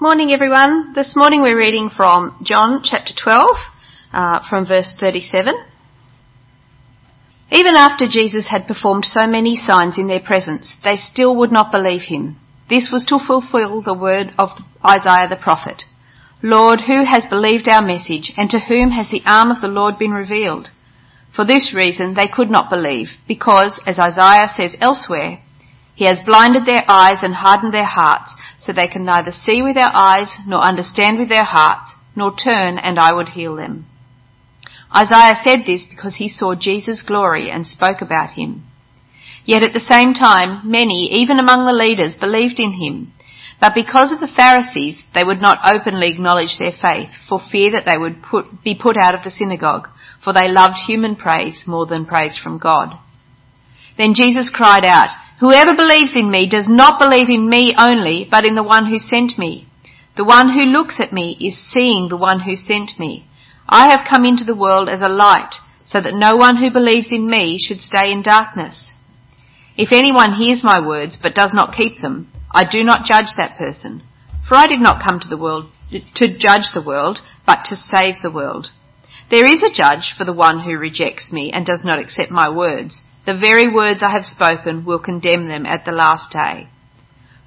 Morning, everyone. This morning we're reading from John chapter 12, uh, from verse 37. Even after Jesus had performed so many signs in their presence, they still would not believe him. This was to fulfill the word of Isaiah the prophet. Lord, who has believed our message, and to whom has the arm of the Lord been revealed? For this reason they could not believe, because, as Isaiah says elsewhere, he has blinded their eyes and hardened their hearts, so they can neither see with their eyes, nor understand with their hearts, nor turn, and I would heal them. Isaiah said this because he saw Jesus' glory and spoke about him. Yet at the same time, many, even among the leaders, believed in him. But because of the Pharisees, they would not openly acknowledge their faith for fear that they would put, be put out of the synagogue, for they loved human praise more than praise from God. Then Jesus cried out, Whoever believes in me does not believe in me only, but in the one who sent me. The one who looks at me is seeing the one who sent me. I have come into the world as a light, so that no one who believes in me should stay in darkness. If anyone hears my words but does not keep them, I do not judge that person. For I did not come to the world to judge the world, but to save the world. There is a judge for the one who rejects me and does not accept my words. The very words I have spoken will condemn them at the last day.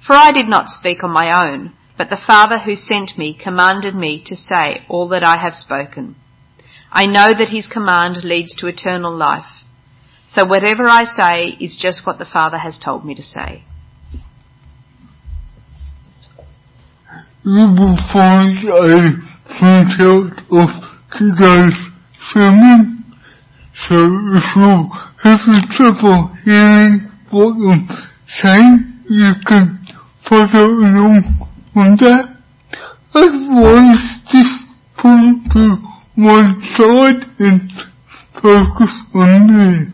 For I did not speak on my own, but the Father who sent me commanded me to say all that I have spoken. I know that his command leads to eternal life. So whatever I say is just what the Father has told me to say. You will find a printout of today's sermon. So if you have trouble hearing what I'm saying, you can follow along on that. Otherwise, just pull to one side and focus on me.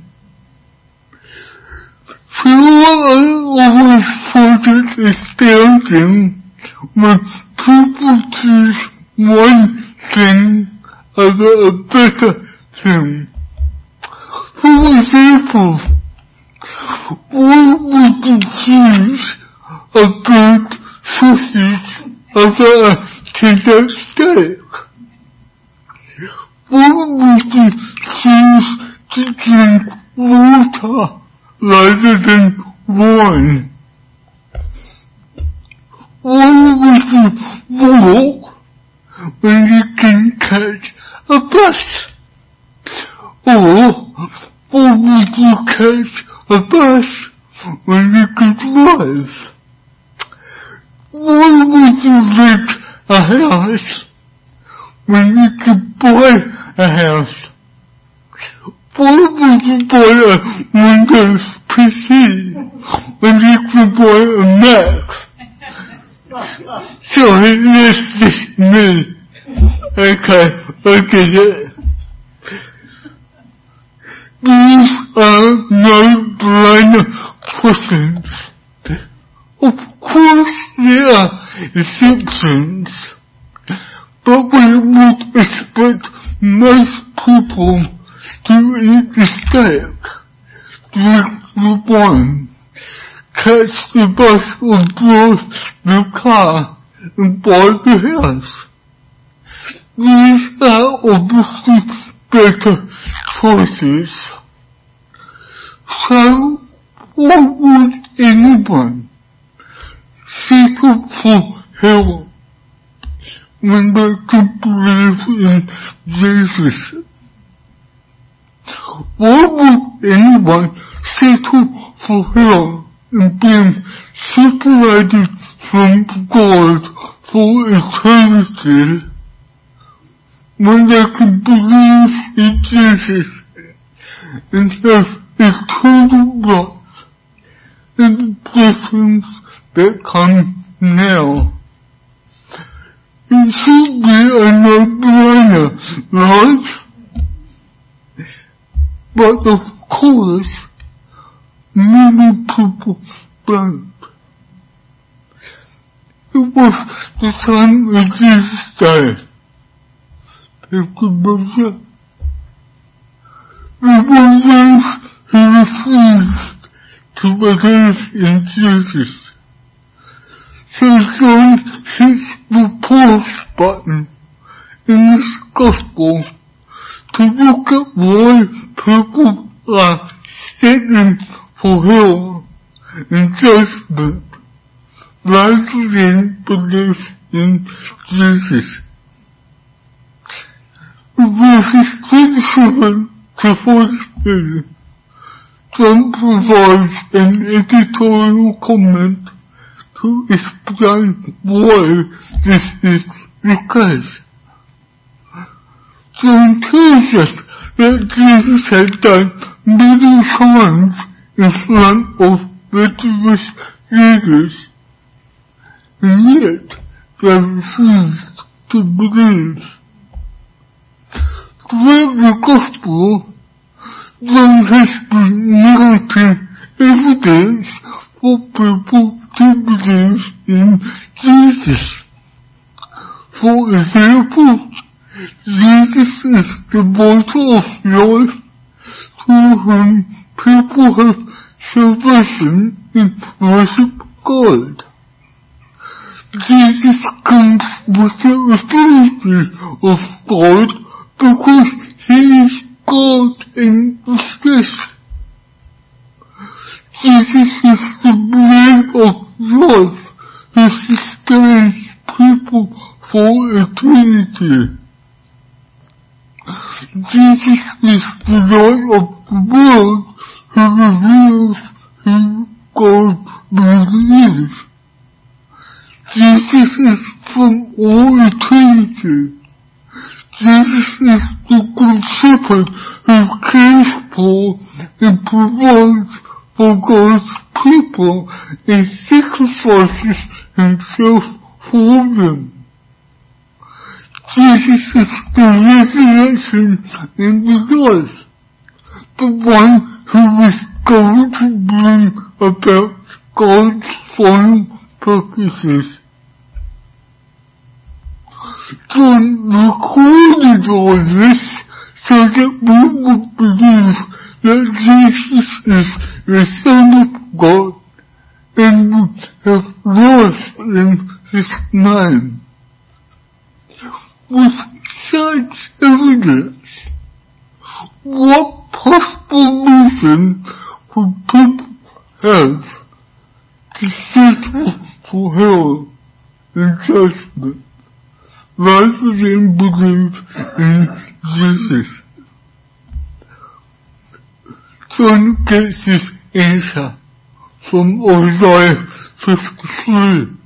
So I always find it astounding when people choose one thing over a better thing. For example, why would you choose a good sausage over a tender steak? Why would you choose to drink water rather than wine? Why would you walk when you can catch a bus? Or would you catch a bus when you can drive? Why would you rent a house when you can buy a house? Why would you buy a Windows PC when you can buy a Mac? Sorry, this is me. Okay, I are no-brainer questions. Of course there are exceptions, but we would expect most people to eat the steak, drink the wine, catch the bus or drive the car, and buy the house. These are obviously better choices. So, why would anyone seek up for help when they can believe in Jesus? Why would anyone settle for help and being separated from God for eternity when they can believe in Jesus and have eternal life and the blessings that come now? It should be a no-brainer, right? But of course, many people don't. It was the time of Jesus' day. Were those who refused to believe in Jesus. So John hits the pause button in this gospel to look at why people are sitting for hell and judgment rather than belief in Jesus. Verses 27 to 43 John provides an editorial comment to explain why this is the case. John us that Jesus had done many signs in front of religious leaders, and yet they refused to believe. The Gospel, John has been narrating evidence for people to believe in Jesus. For example, Jesus is the water of life through whom people have salvation and worship God. Jesus comes with the authority of God because he is God in flesh. Jesus is the bread of life who sustains people for eternity. Jesus is the light of the world who reveals who God really is. Jesus is from all eternity. Jesus is the good shepherd who cares for and provides for God's people and sacrifices himself for them. Jesus is the resurrection and the life, the one who is going to bring about God's final purposes. John recorded all this so that we would believe that Jesus is the Son of God and would have life in his name. With such evidence, what possible reason could people have to settle for hell and judgment rather than believe in Jesus? John gets his answer from Isaiah 53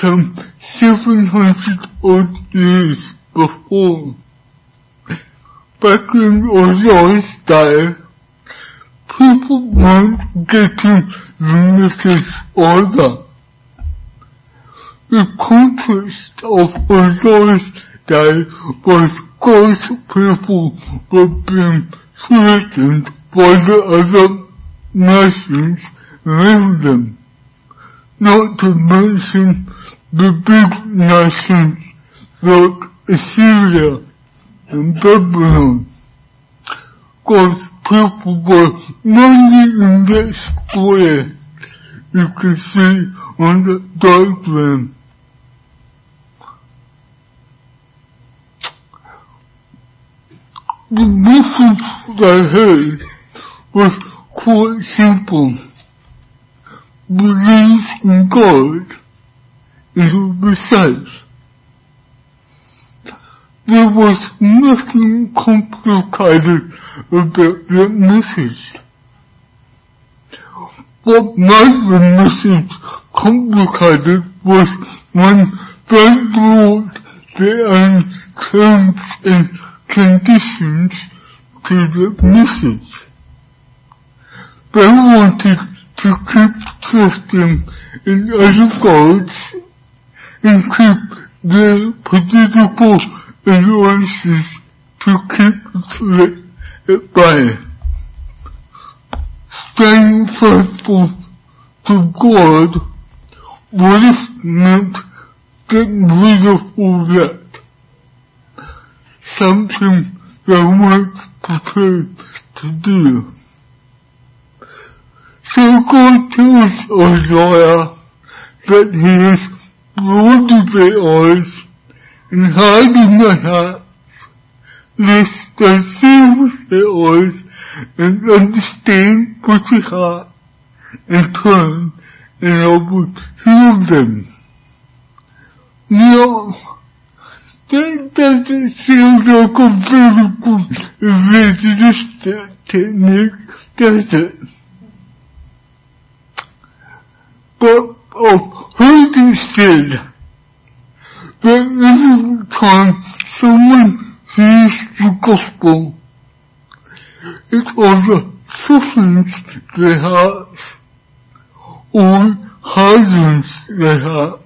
some 700 odd years before. Back in Isaiah's day, people weren't getting the message either. The context of Isaiah's day was God's people were being threatened by the other nations around them. Not to mention the big nations like Assyria and Babylon. God's people were mainly in that square you can see on the diagram. The message they had was quite simple. Believe in God and you'll. There was nothing complicated about that message. What made the message complicated was when they brought their own terms and conditions to the message. They wanted to keep trusting in other gods and keep their political alliances to keep it at bay. Staying faithful to God would have meant getting rid of all that. Something they weren't prepared to do. So God tells Isaiah that he has blinded their eyes and hardened their hearts, lest they see with their eyes and understand with their heart and turn and I will heal them. Now, that doesn't sound like a very good evangelistic technique, does it? But I've heard it said that every time someone hears the gospel, it either softens their hearts or hardens their hearts.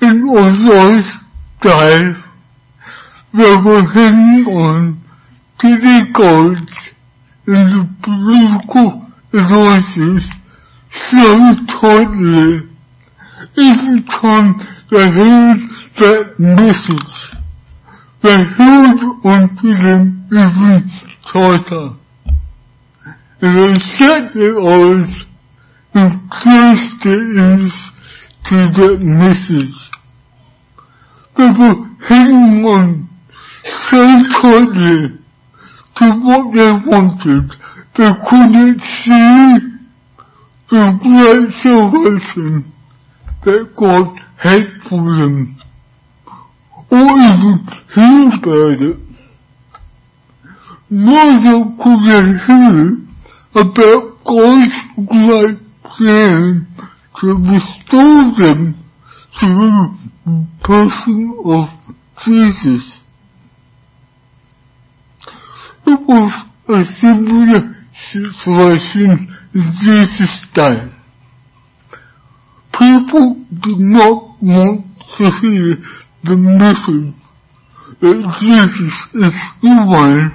And although dive, they were hanging on their gods and the political advisors so tightly every time they heard that message. They held onto them even tighter. And they shut their eyes and closed their ears to that message. Were hanging on so tightly to what they wanted, they couldn't see the great salvation that God had for them, or even hear about it. Neither could they hear about God's great plan to restore them divine person of Jesus. Каков особенно ситуацион здесь стал? People do not want to hear the message that Jesus is human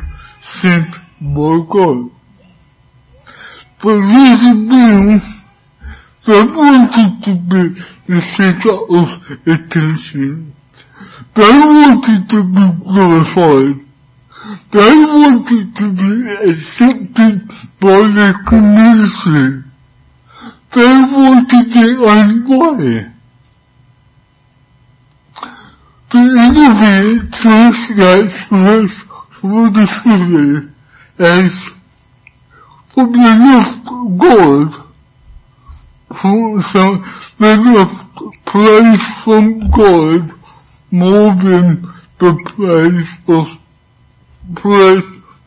sent by God. The reason being they wanted to be the center of attention. They wanted to be glorified. They wanted to be accepted by the community. They wanted their own way. The NIV translates this for the city as from the left God, from so the left praise from God more than the praise of praise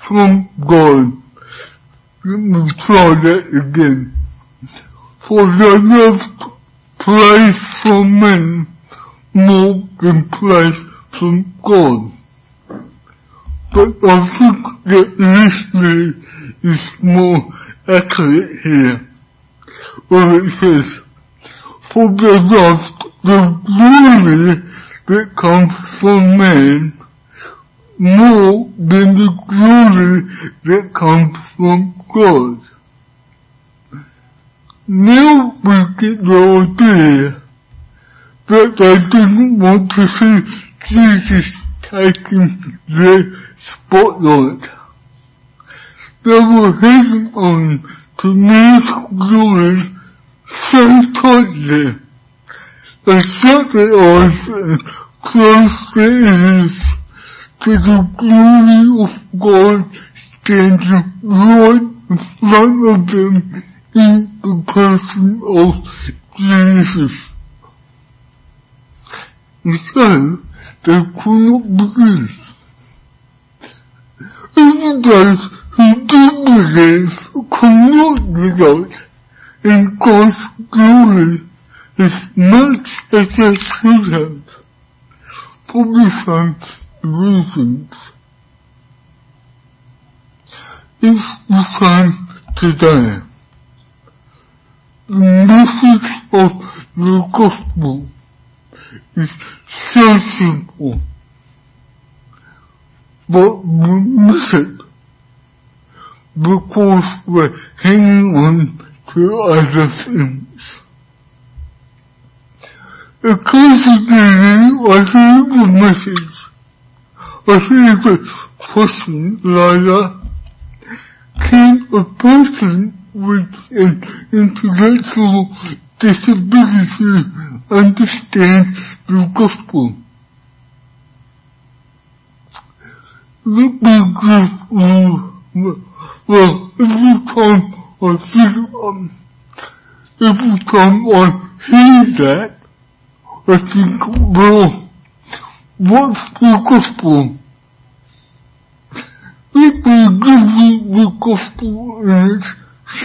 from God. Let me try that again. For the left praise from men more than praise from God. But I think that listening is more accurate here. Where it says, For the left, the glory that comes from man more than the glory that comes from God. Now we get the idea that they didn't want to see Jesus taking the spotlight. They were hanging on to so tightly. They shut their eyes and their to the glory of God standing right in front of them in the person of Jesus. And so, they could not believe. Even those who did believe not result in God's glory as much as they should have. For same reasons. If we find today the message of the gospel is so simple, but we miss it because we're hanging on to other things. Occasionally I hear the message I hear the question, Lila, can a person with an intellectual disability understand the gospel. Let me just, uh, well, if every time I think, um, every come I hear that, I think, well, what's the gospel? Let me give you the gospel in its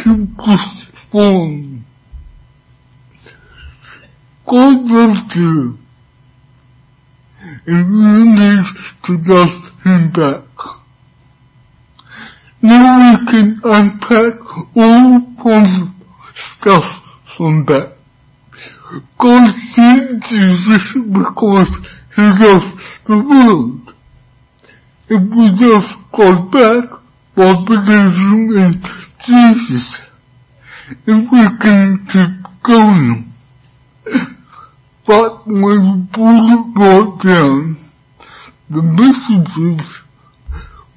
simplest form. God loves you, and you need to love Him back. Now we can unpack all of stuff from that. God sent Jesus because He loves the world. If we just go back by believing in Jesus, if we can keep going. But when you pull it right down, the message is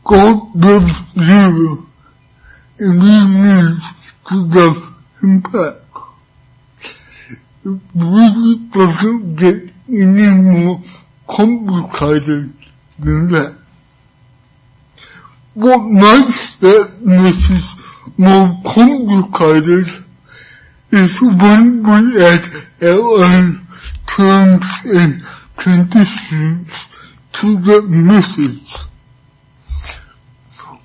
God loves you and we need to love him back. It doesn't get any more complicated than that. What makes that message more complicated is when we add our own terms and conditions to that message.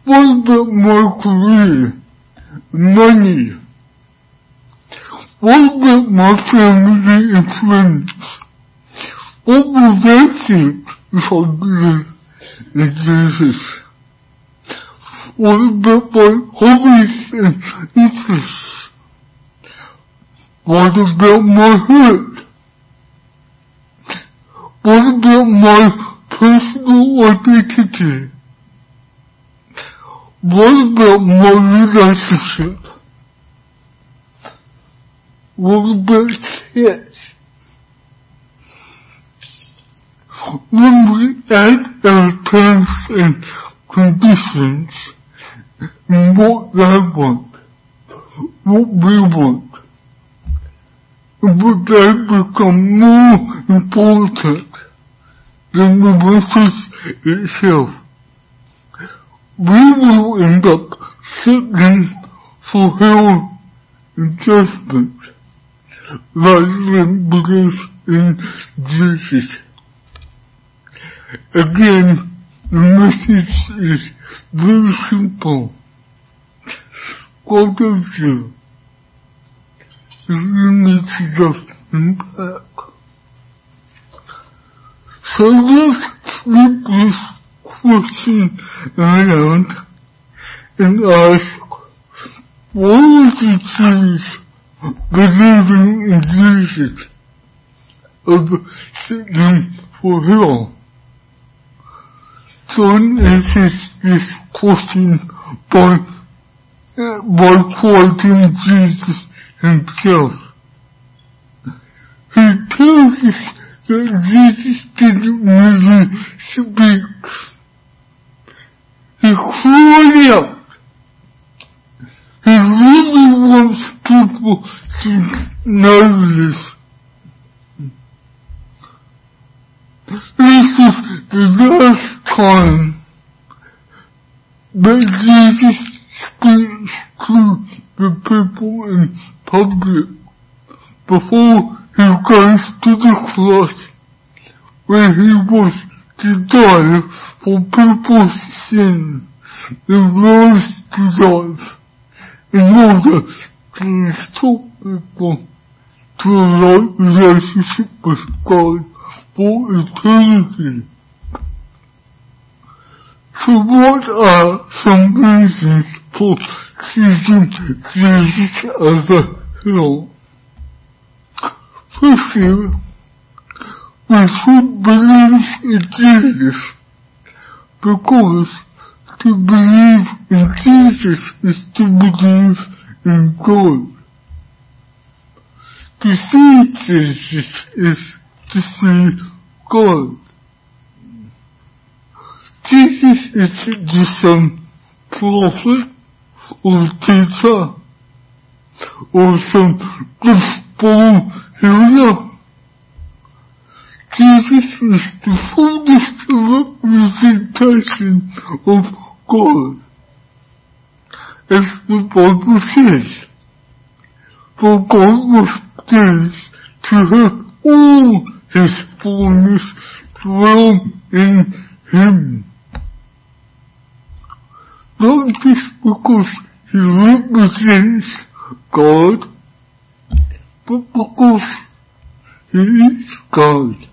What about my career? Money? What about my family and friends? What will they think if I believe in Jesus? What about my hobbies and interests? What about my hurt? What about my personal identity? What about my relationship? What about sex? When we add our terms and conditions, what they want, what we want, would they become more important than the message itself? We will end up settling for hell and judgment rather than believe in Jesus. Again, the message is very simple. God loves you. You need to love him back. So let's flip this and ask, why would you choose believing in Jesus over settling for hell? John answers this question by, by quoting Jesus himself. He tells us that Jesus didn't really speak. Wants people to know this. This is the last time that Jesus speaks to the people in public before he goes to the cross where he was Китай по припустим и вновь Китай. И много преступников трудящихся пускают по этernity. So what are some reasons for seeking Jesus as a hero? Firstly, we should believe in Jesus because to believe in Jesus is to believe in God. To see Jesus is to see God. Jesus is the some prophet or teacher or some disposal here. Jesus is the fullest representation of God. As the Bible says, for God was pleased to have all his fullness dwell in him. Not just because he represents God, but because he is God.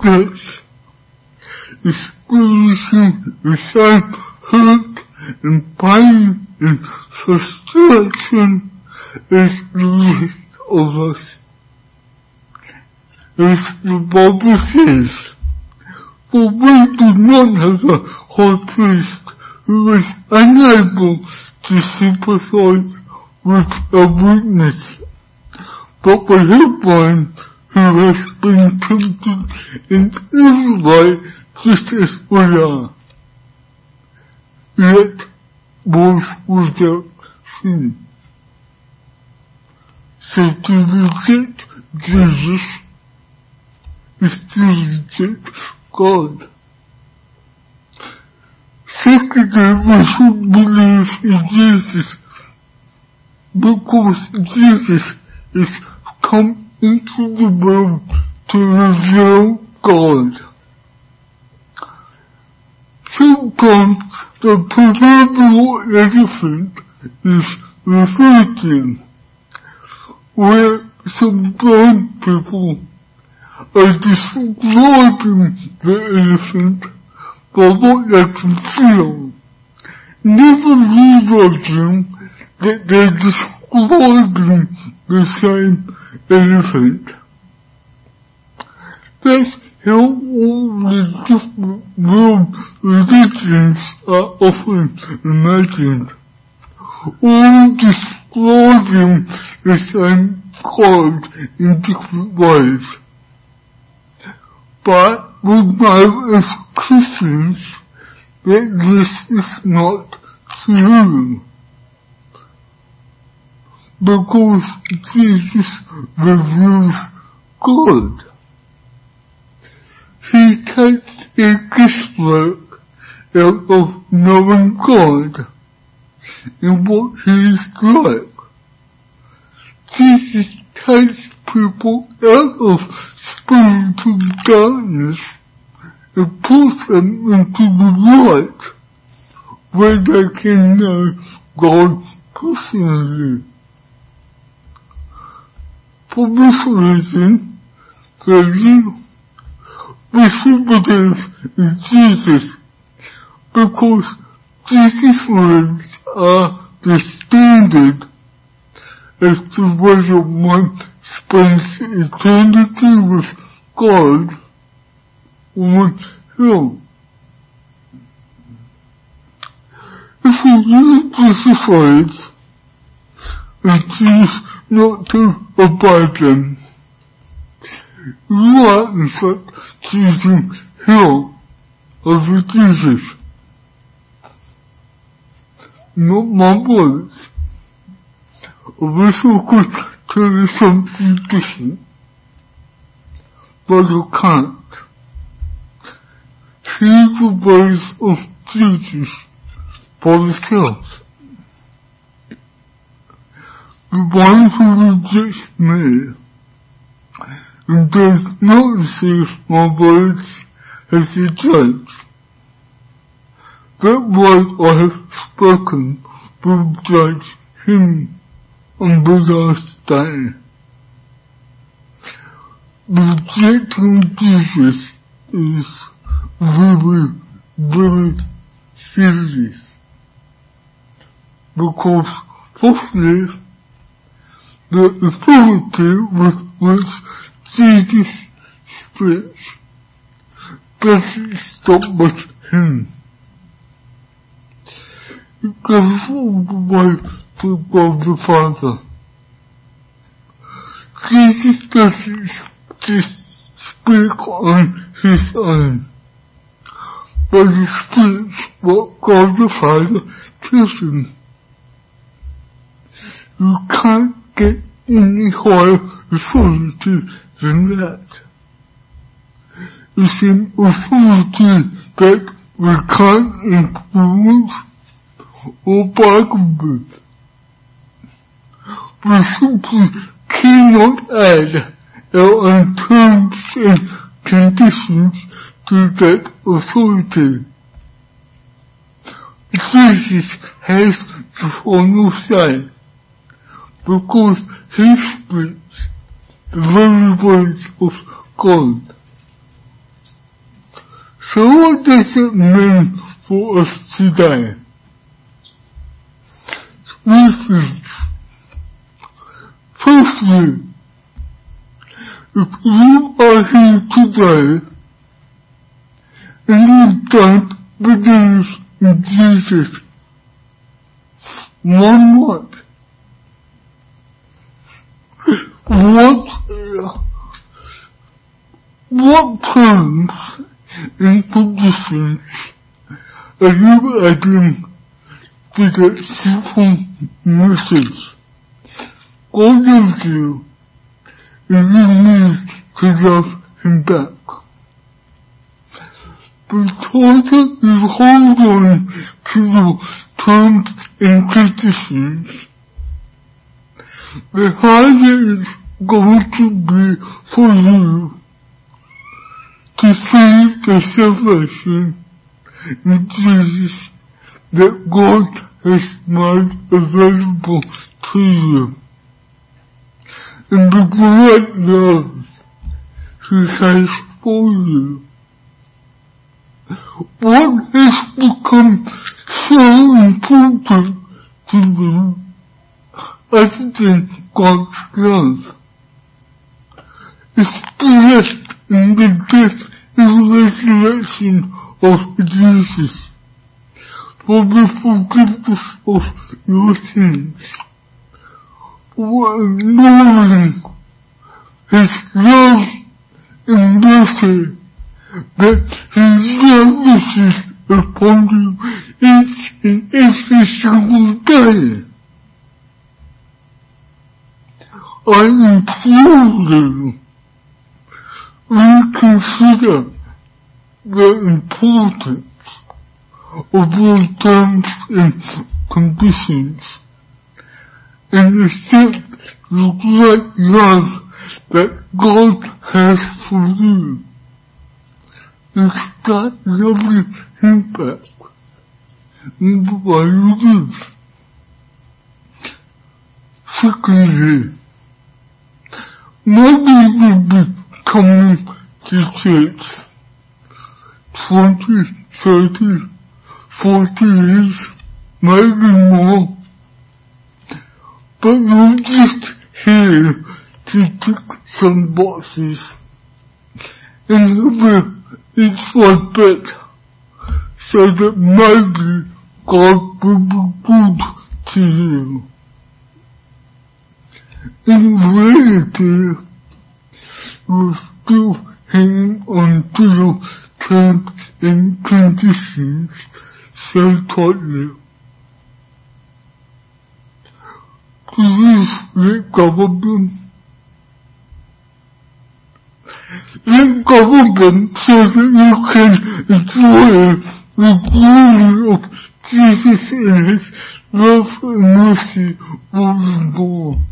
Flesh, experiencing same hurt and pain and frustration the rest of us. As the Bible says, for we do not have a high priest who is unable to sympathize with our weakness, but we have one who has been tempted in every way just as we are, yet was without sin. So to reject Jesus is to reject God. Secondly, we should believe in Jesus because Jesus is come into the world to reveal God. Sometimes the proverbial elephant is to, where some blind people are describing the elephant by what they can feel, never realizing that they're describing the same elephant. That's how all the different religions uh, are often imagined, all describing the same God in different ways. But we know as Christians that this is not true because Jesus reveals God. He takes a guesswork out of knowing God and what He is like. Jesus takes people out of spiritual darkness and puts them into the light where they can know God personally. For this reason, for you, we should believe in Jesus because Jesus' words are the standard as to whether one spends eternity with God or with Him. If we use Jesus' words and choose not to abide them, you are in fact choosing Him over Jesus. Not my words. I wish I could tell you something different, but I can't. See the ways of Jesus for yourselves. The one who rejects me and does not receive my words as a judge. That word I have spoken will judge him on the the authority with which Jesus speaks doesn't stop with him. It goes all the way to God the Father. Jesus doesn't just speak on his own, but he speaks what God the Father tells him. You can't get any higher authority than that. It's an authority that we can't influence or bargain with. We simply cannot add our own terms and conditions to because he speaks the very words of God. So what does it mean for us today? Three things. Firstly, if you are here today and you don't believe in Jesus, one what? What, what terms and conditions are you adding to that simple message? God gives you and you need to love him back. Because you hold on to your terms and conditions, the harder it's going to be for you to see the salvation in Jesus that God has made available to you. And the great love He has for you. What has become so important to you other than God's love? Expressed in the death and resurrection of Jesus for the forgiveness of your sins. For knowing His love and mercy that He lavishes upon you each and every single day. I implore you, reconsider the importance of your terms and conditions and accept the great love that God has for you. Start loving Him back in the way you live. Secondly, maybe you'll be coming to church 20, 30, 40 years, maybe more. But you're just here to tick some boxes and live each one better so that maybe God will be good to you. In reality, you're still hanging on to your terms and conditions so tightly. Please let go of them. Let go of them so that you can enjoy the glory of Jesus and His love and mercy more and more.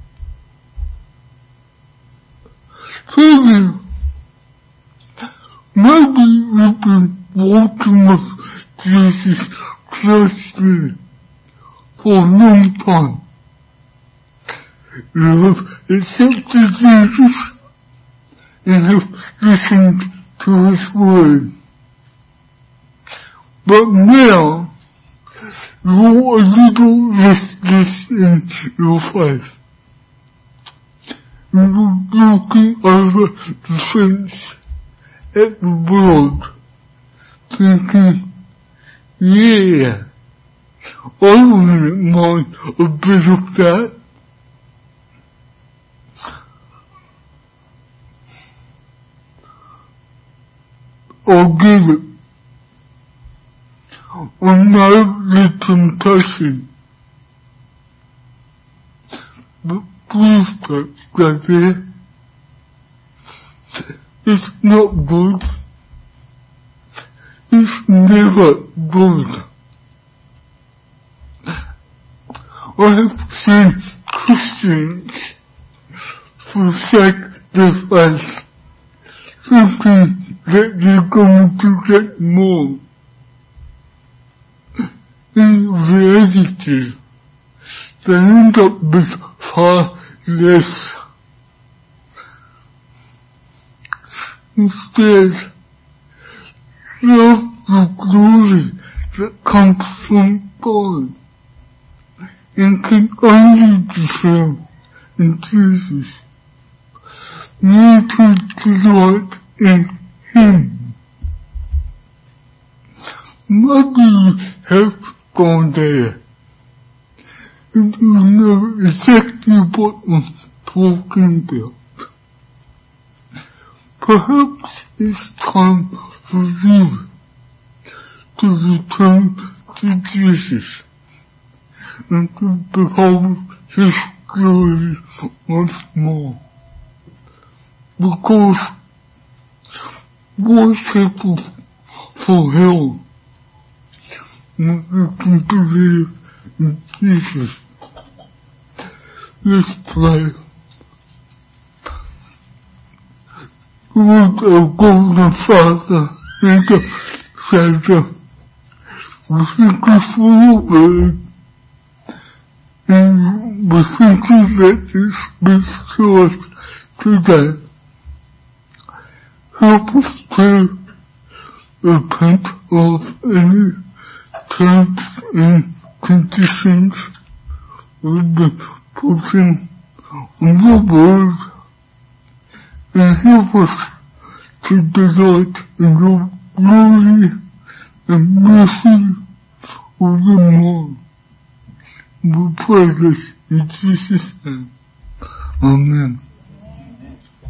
Maybe you've been walking with Jesus closely for a long time. You have accepted Jesus and have listened to His word. But now, you're a little restless in your faith. You're looking over the fence at the world, thinking, yeah, I wouldn't mind a bit of that. I'll give it. another the temptation. But please, brother, it's not good. It's never good. I have seen Christians forsake the faith, thinking that they're going to get more. In reality, they end up with far less. Instead, love the glory that comes from God and can only be found in Jesus. Need to delight in Him. Maybe you have gone there and you know exactly what I'm talking about. Perhaps it's time for you to return to Jesus and to behold His glory once more. Because what's people for hell when you can believe in Jesus? Let's pray. Lord, our golden Father, and our Savior, we thank you for your word. And we thank you that it speaks to us today. Help us to repent of any terms and conditions we've been putting on your word and help us to delight in your glory and mercy of the more. We pray this in Jesus' name. Amen.